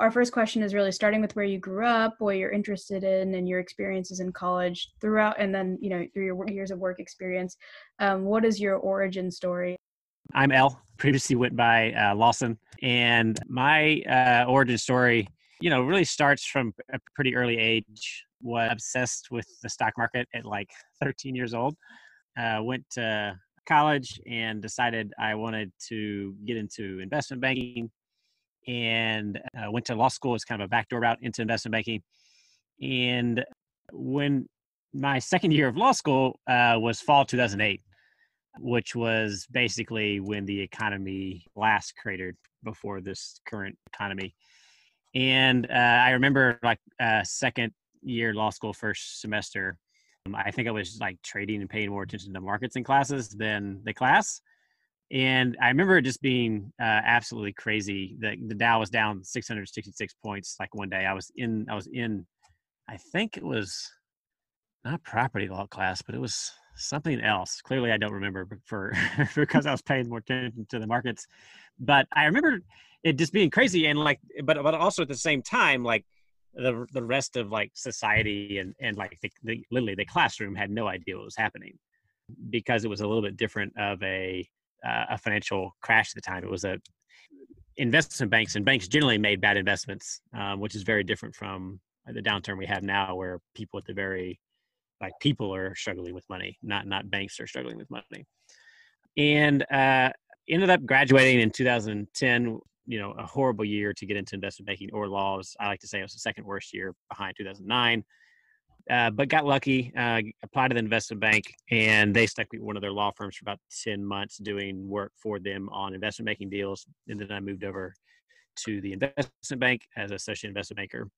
Our first question is really starting with where you grew up, what you're interested in, and your experiences in college throughout, and then you know through your years of work experience. Um, what is your origin story? I'm L. Previously went by uh, Lawson, and my uh, origin story, you know, really starts from a pretty early age. Was obsessed with the stock market at like 13 years old. Uh, went to college and decided I wanted to get into investment banking and uh, went to law school as kind of a backdoor route into investment banking. And when my second year of law school uh, was fall 2008, which was basically when the economy last cratered before this current economy. And uh, I remember like uh, second year law school, first semester, um, I think I was like trading and paying more attention to markets in classes than the class and I remember it just being uh, absolutely crazy. The the Dow was down 666 points. Like one day, I was in I was in, I think it was not property law class, but it was something else. Clearly, I don't remember for because I was paying more attention to the markets. But I remember it just being crazy, and like, but but also at the same time, like the the rest of like society and and like the, the literally the classroom had no idea what was happening because it was a little bit different of a uh, a financial crash at the time. It was a investment banks and banks generally made bad investments, um, which is very different from the downturn we have now, where people at the very like people are struggling with money, not not banks are struggling with money. And uh, ended up graduating in 2010. You know, a horrible year to get into investment banking or laws. I like to say it was the second worst year behind 2009. Uh, but got lucky, uh, applied to the investment bank, and they stuck with one of their law firms for about 10 months doing work for them on investment making deals. And then I moved over to the investment bank as associate investment banker.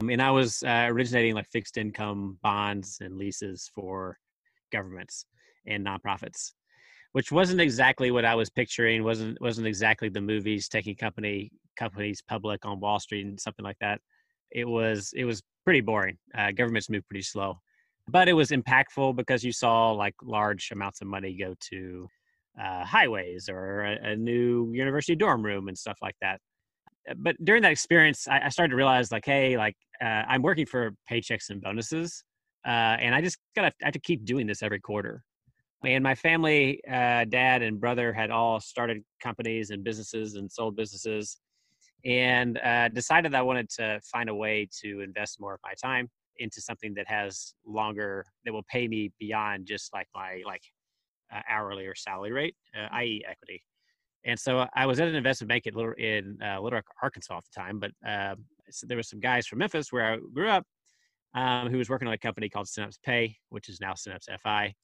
Um, and I was uh, originating like fixed income bonds and leases for governments and nonprofits, which wasn't exactly what I was picturing. wasn't wasn't exactly the movies taking company companies public on Wall Street and something like that. It was it was pretty boring. Uh, governments move pretty slow, but it was impactful because you saw like large amounts of money go to uh, highways or a, a, new university dorm room and stuff like that. Uh, but during that experience, I, I started to realize like, hey, like uh, I'm working for paychecks and bonuses, uh, and I just gotta I have to keep doing this every quarter. And my family, uh, dad and brother had all started companies and businesses and sold businesses and uh, decided I wanted to find a way to invest more of my time into something that has longer that will pay me beyond just like my like uh, hourly or salary rate, uh, mm. i.e., equity. And so I was at an investment bank at Little, in uh, Little Rock, Arkansas at the time, but uh, so there were some guys from Memphis where I grew up um, who was working on a company called Synapse Pay, which is now Synapse FI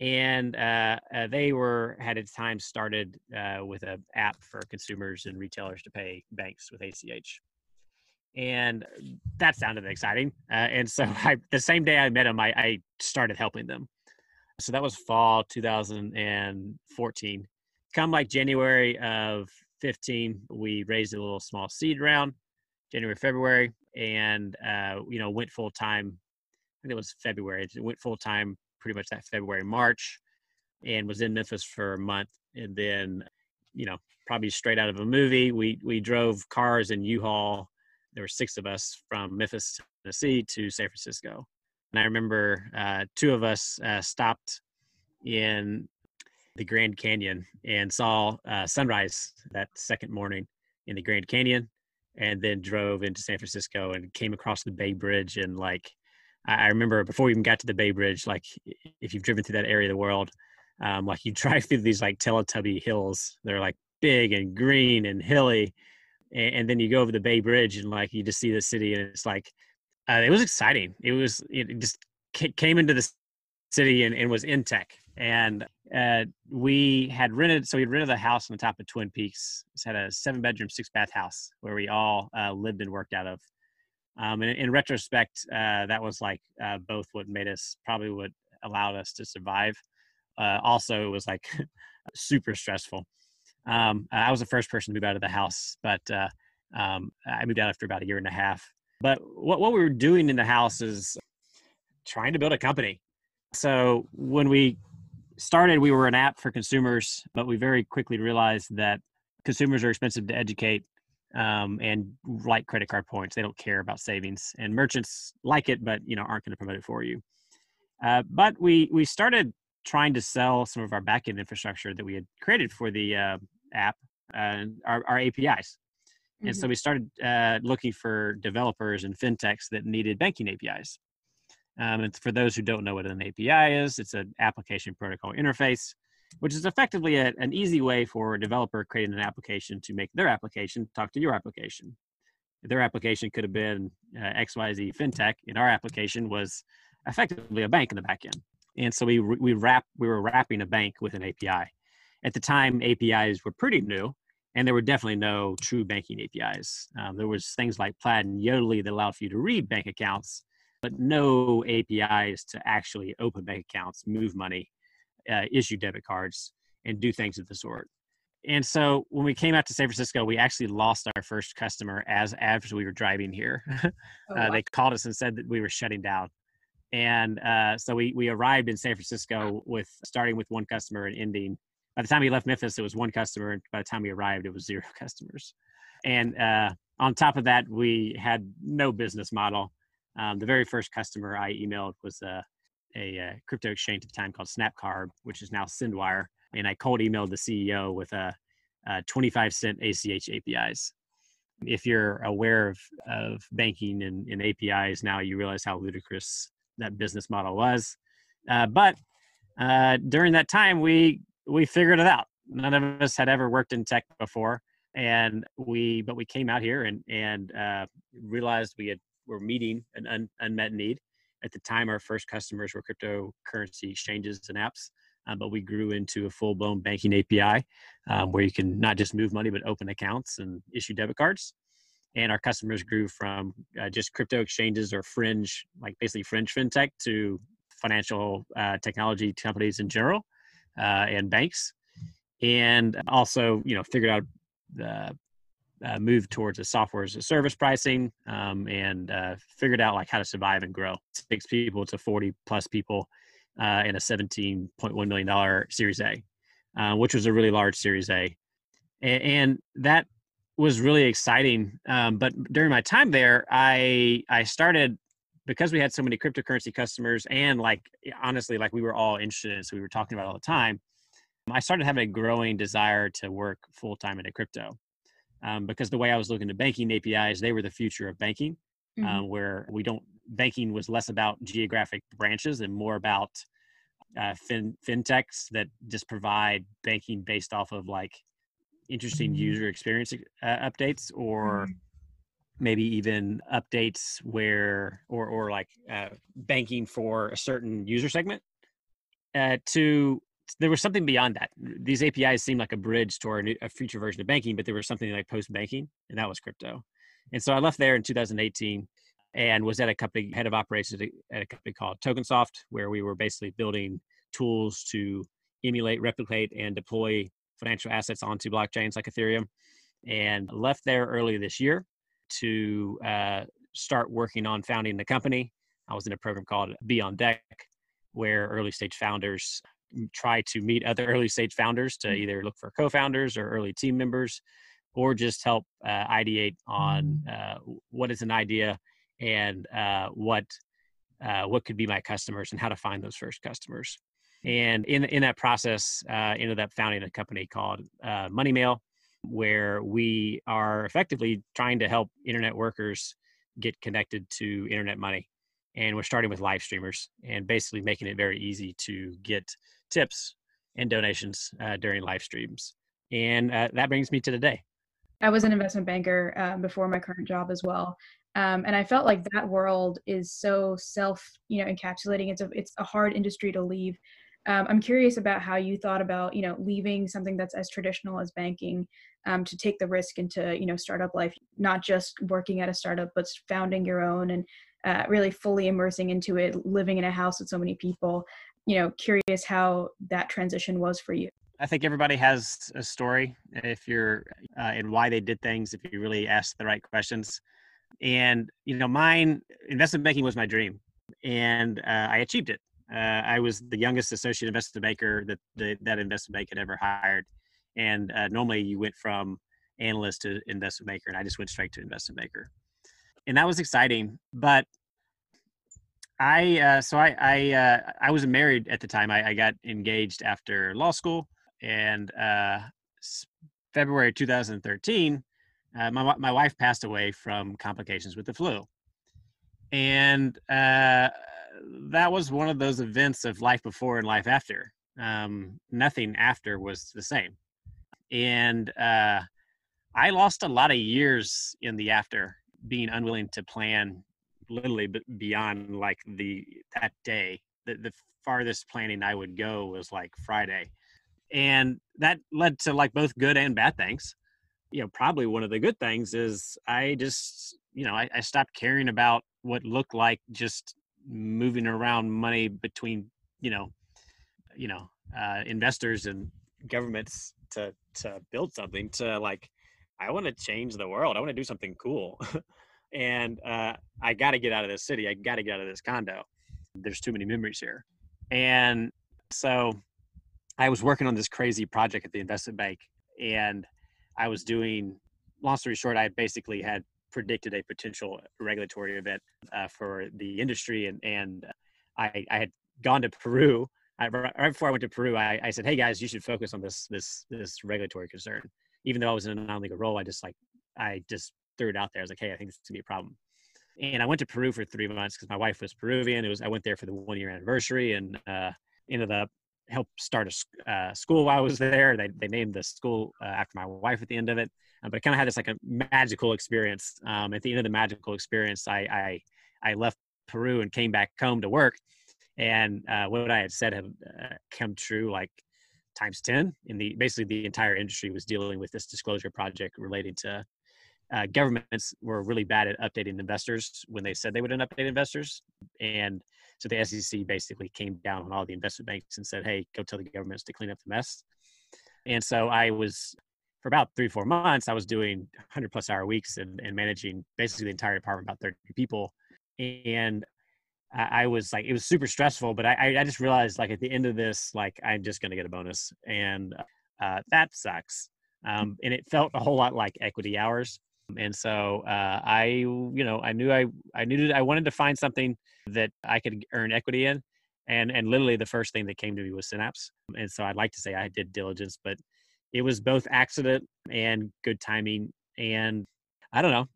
and uh, uh, they were had at times started uh, with an app for consumers and retailers to pay banks with ACH, and that sounded exciting. Uh, and so, I, the same day I met them, I, I, started helping them. So that was fall 2014. Come like January of 15, we raised a little small seed round, January February, and uh, you know went full time. I think it was February. It went full time pretty much that February, March, and was in Memphis for a month. And then, you know, probably straight out of a movie, we we drove cars in U-Haul. There were six of us from Memphis, Tennessee, to San Francisco. And I remember uh, two of us uh, stopped in the Grand Canyon and saw uh, sunrise that second morning in the Grand Canyon, and then drove into San Francisco and came across the Bay Bridge and like I remember before we even got to the Bay Bridge, like if you've driven through that area of the world, um, like you drive through these like Teletubby hills. They're like big and green and hilly, and, and, then you go over the Bay Bridge and like you just see the city, and it's like uh, it was exciting. It was it just came into the city and, and was in tech, and uh, we had rented. So we rented a house on the top of Twin Peaks. It had a seven bedroom, six bath house where we all uh, lived and worked out of um, and in retrospect, uh, that was like uh, both what made us probably what allowed us to survive. Uh, also, it was like super stressful. Um, I was the first person to move out of the house, but uh, um, I moved out after about a year and a half. But what, what we were doing in the house is trying to build a company. So when we started, we were an app for consumers, but we very quickly realized that consumers are expensive to educate um, and like credit card points. They don't care about savings, and merchants like it, but you know aren't going to promote it for you. Uh, but we we started trying to sell some of our backend infrastructure that we had created for the uh, app, uh, our, our APIs. And mm-hmm. so we started uh, looking for developers and fintechs that needed banking APIs. Um, and for those who don't know what an API is, it's an application protocol interface, which is effectively a, an easy way for a developer creating an application to make their application talk to your application. Their application could have been uh, XYZ fintech, and our application was effectively a bank in the back end. And so we we wrap we were wrapping a bank with an API. At the time, APIs were pretty new, and there were definitely no true banking APIs. Um, there was things like Plaid and Yodlee that allowed for you to read bank accounts, but no APIs to actually open bank accounts, move money, uh, issue debit cards, and do things of the sort. And so when we came out to San Francisco, we actually lost our first customer as as we were driving here. oh, uh, they called us and said that we were shutting down. And uh, so we we arrived in San Francisco with starting with one customer and ending by the time he left Memphis, it was one customer. And by the time he arrived, it was zero customers. And uh, on top of that, we had no business model. Um, the very first customer I emailed was a, a, a, crypto exchange at the time called Snapcard, which is now SendWyre. And I cold emailed the CEO with a, a 25 cent ACH APIs. If you're aware of, of banking and, and APIs now, you realize how ludicrous that business model was. Uh, but uh, during that time, we we figured it out. None of us had ever worked in tech before, and we but we came out here and and uh, realized we had were meeting an un, unmet need. At the time, our first customers were cryptocurrency exchanges and apps, um, but we grew into a full-blown banking API um, where you can not just move money but open accounts and issue debit cards. And our customers grew from uh, just crypto exchanges or fringe, like basically fringe fintech, to financial uh, technology companies in general uh, and banks, and also you know figured out the uh, move towards a software as a service pricing um, and uh, figured out like how to survive and grow. Six people to 40 plus people uh, in a 17.1 million dollar series a uh, which was a really large series a. And, and that was really exciting um, but during my time there i i started because we had so many cryptocurrency customers and like honestly like we were all interested in so we were talking about all the time i started having a growing desire to work full-time into crypto um, because the way i was looking at banking apis they were the future of banking mm-hmm. um, where we don't banking was less about geographic branches and more about uh, fin, fintechs that just provide banking based off of like interesting mm-hmm. user experience uh, updates or mm-hmm maybe even updates where or or like uh, banking for a certain user segment uh, to there was something beyond that. These apis seemed like a bridge to a future version of banking but there was something like post banking and that was crypto. And so i left there in 2018 and was at a company head of operations at a company called tokensoft where we were basically building tools to emulate replicate and deploy financial assets onto blockchains like ethereum. And left there early this year to uh, start working on founding the company. I was in a program called Be on Deck, where early stage founders try to meet other early stage founders to mm. either look for co-founders or early team members, or just help uh, ideate on mm. uh, what is an idea and uh, what uh, what could be my customers and how to find those first customers. And in in that process, uh, ended up founding a company called Money Mail, where we are effectively trying to help internet workers get connected to internet money. And we're starting with live streamers and basically making it very easy to get tips and donations uh, during live streams. And uh, that brings me to today. I was an investment banker uh, before my current job as well. Um, and I felt like that world is so self, you know, encapsulating. It's a it's a hard industry to leave um, i'm curious about how you thought about you know leaving something that's as traditional as banking um, to take the risk into you know startup life not just working at a startup but founding your own and uh, really fully immersing into it living in a house with so many people you know curious how that transition was for you I think everybody has a story if you're uh, and why they did things if you really ask the right questions. And you know, mine investment banking was my dream, and uh, I achieved it. Uh, I was the youngest associate investment banker that the, that investment bank had ever hired. And uh, normally you went from analyst to investment banker, and I just went straight to investment banker, and that was exciting. But I uh, so I I uh, I was married at the time. I, I got engaged after law school, and uh, February 2013, uh, my my wife passed away from complications with the flu, and uh, that was one of those events of life before and life after. Um, nothing after was the same, and uh, I lost a lot of years in the after, being unwilling to plan literally beyond like the that day. The, the farthest planning I would go was like Friday, and that led to like both good and bad things. You know, probably one of the good things is I just you know I, I stopped caring about what looked like just moving around money between you know you know uh, investors and governments to to build something to like I want to change the world. I want to do something cool. and uh, I got to get out of this city. I got to get out of this condo. There's too many memories here. And so I was working on this crazy project at the investment bank, and I was doing. Long story short, I basically had predicted a potential regulatory event uh, for the industry, and and I, I had gone to Peru. I, right before I went to Peru, I, I said, "Hey guys, you should focus on this this this regulatory concern." Even though I was in a non-legal role, I just like I just threw it out there. I was like, hey, I think this is gonna be a problem. And I went to Peru for three months because my wife was Peruvian. It was I went there for the one year anniversary and uh, ended up helped start a uh, school while I was there. They they named the school uh, after my wife at the end of it. Uh, but I kind of had this like a magical experience. Um, at the end of the magical experience, I I, I left Peru and came back home to work, and uh, what I had said had uh, come true like times 10 in the basically the entire industry was dealing with this disclosure project relating to uh, governments were really bad at updating investors when they said they would update investors. And so the SEC basically came down on all the investment banks and said, hey, go tell the governments to clean up the mess. And so I was, for about three, four months, I was doing 100 plus hour weeks and, and managing basically the entire department, about 30 people. And I, I was like, it was super stressful, but I, I just realized like at the end of this, like I'm just going to get a bonus. And uh, that sucks. Um, and it felt a whole lot like equity hours and so uh, I, you know, I knew I, I knew I wanted to find something that I could earn equity in, and and literally the first thing that came to me was Synapse. And so I'd like to say I did diligence, but it was both accident and good timing. And I don't know,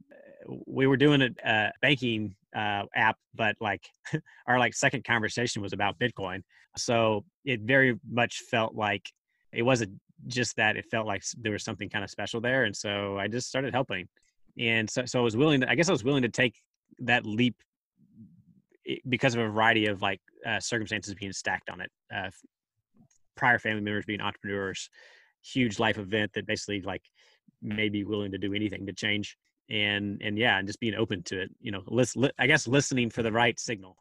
we were doing a uh, banking uh, app, but like our like second conversation was about Bitcoin. So it very much felt like it wasn't just that it felt like there was something kind of special there and so i just started helping and so, so i was willing to i guess i was willing to take that leap because of a variety of like uh, circumstances being stacked on it uh, prior family members being entrepreneurs huge life event that basically like made me willing to do anything to change and and yeah and just being open to it you know listen li- i guess listening for the right signal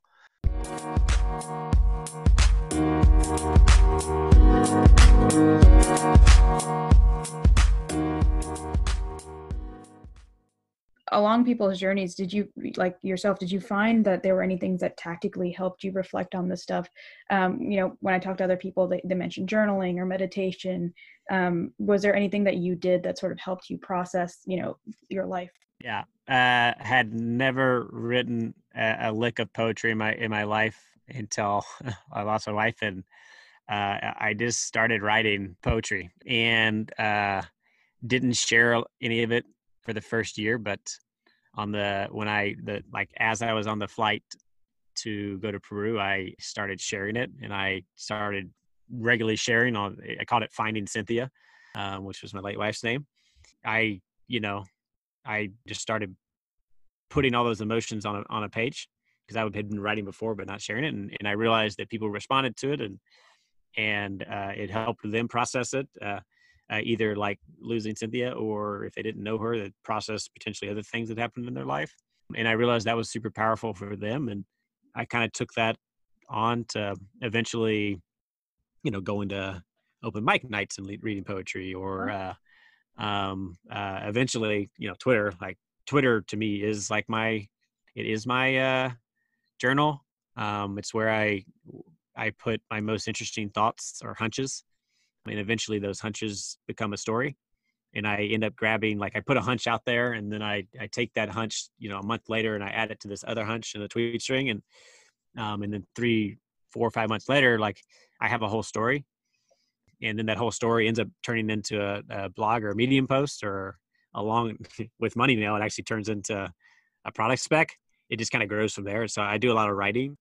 along people's journeys did you like yourself did you find that there were any things that tactically helped you reflect on this stuff? Um, you know when i talked to other people they, they mentioned journaling or meditation. Um, was there anything that you did that sort of helped you process you know your life? Yeah uh, had never written a, a, lick of poetry in my in my life until i lost my wife and uh, i just started writing poetry and uh, didn't share any of it for the first year, but on the when I the like as I was on the flight to go to Peru, I started sharing it, and I started regularly sharing on. I called it Finding Cynthia, um, which was my late wife's name. I you know I just started putting all those emotions on a on a page because I had been writing before but not sharing it, and, and I realized that people responded to it, and and uh, it helped them process it. Uh, uh, either like losing Cynthia or if they didn't know her, that process potentially other things that happened in their life. And I realized that was super powerful for them. And I kind of took that on to eventually, you know, going to open mic nights and reading poetry or uh, um, uh, eventually, you know, Twitter, like Twitter to me is like my, it is my uh, journal. Um, it's where I, I put my most interesting thoughts or hunches and eventually those hunches become a story and I end up grabbing like I put a hunch out there and then I I take that hunch you know a month later and I add it to this other hunch in a tweet string and um, and then three four or five months later like I have a whole story and then that whole story ends up turning into a, a blog or a medium post or along with money mail it actually turns into a product spec. It just kind of grows from there so I do a lot of writing